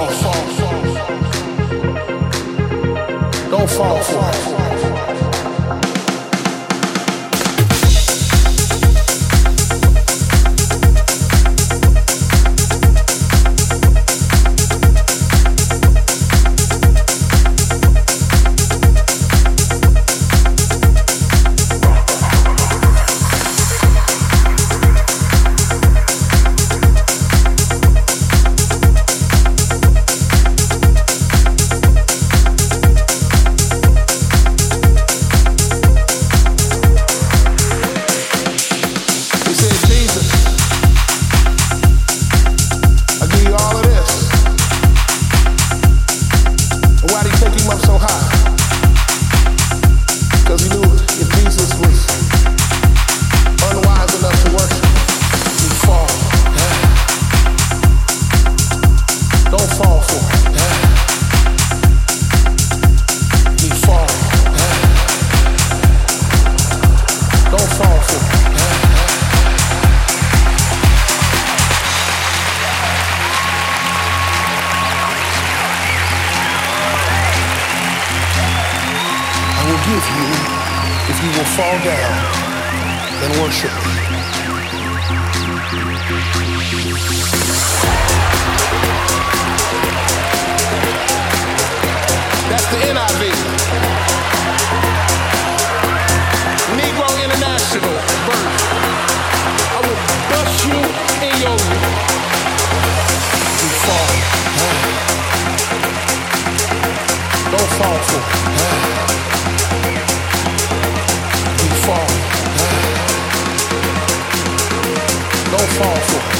He fall. Don't fall for it. Fall for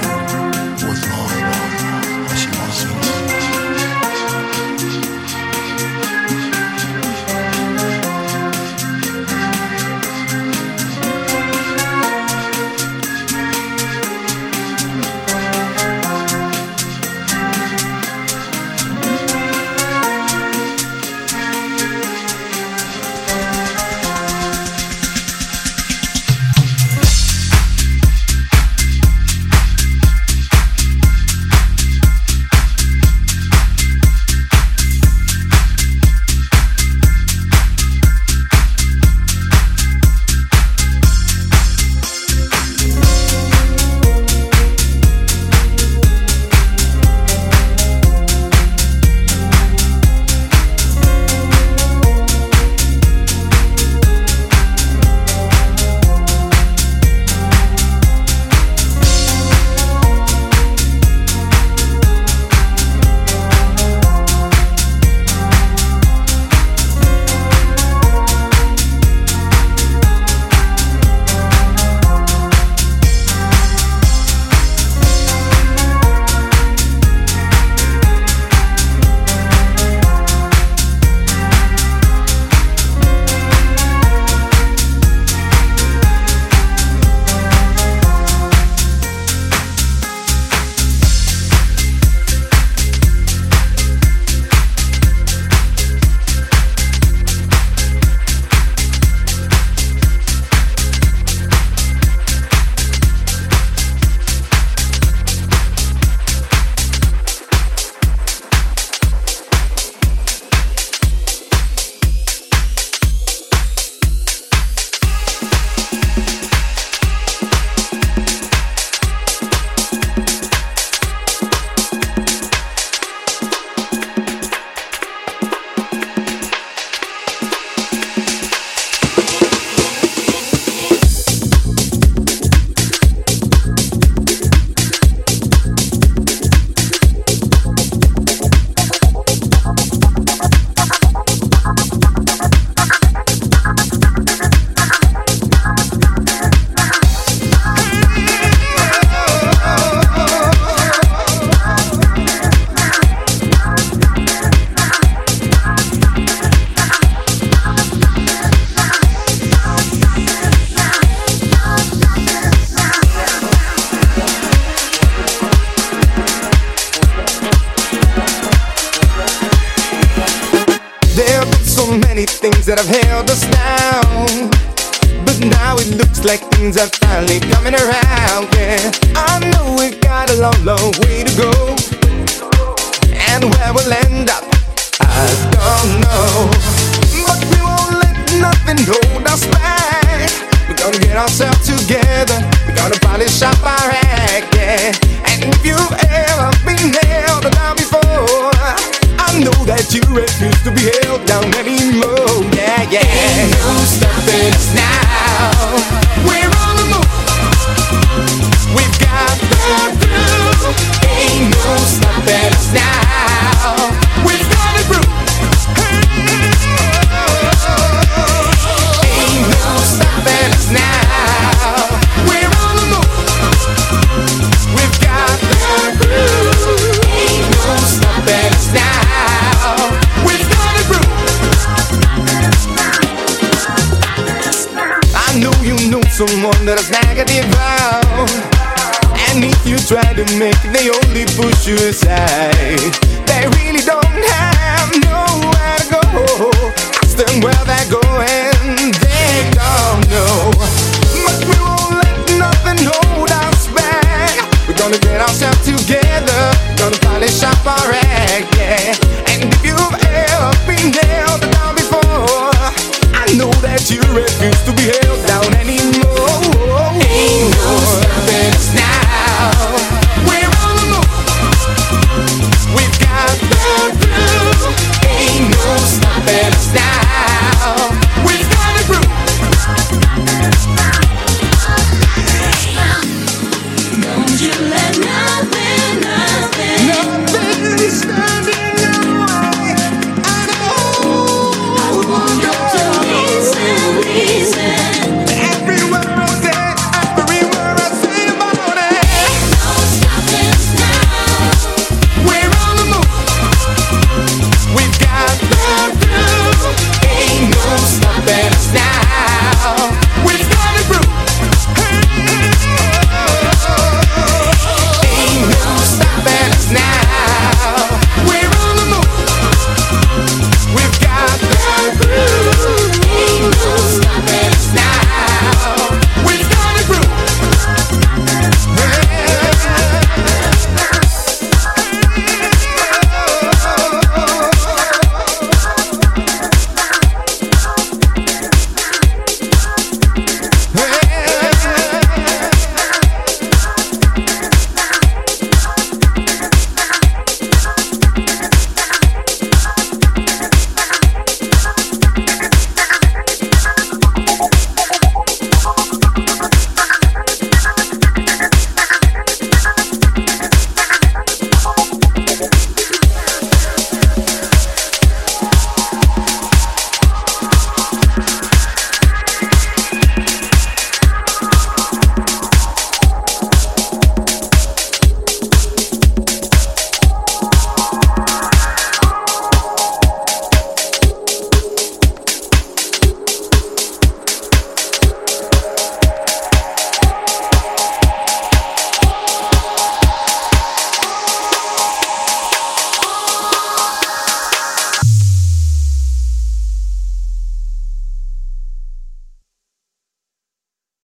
it looks like things are finally coming around. Yeah, I know we've got a long, long way to go. And where we'll end up, I don't know. But we won't let nothing hold us back. We're gonna get ourselves together. We're gonna polish up our act, yeah. And if you've ever been held down before, know that you refuse to be held down anymore. Yeah, yeah. Ain't no stopping us now. We're on the move. We've got the groove. Ain't no stopping us now. Someone that is negative out. And if you try to make they only push you aside. They really don't have nowhere to go. Ask them where they're going, they don't know. But we won't let nothing hold us back. We're gonna get ourselves together, gonna polish up our act, yeah. And if you've ever been held down before, I know that you refuse to be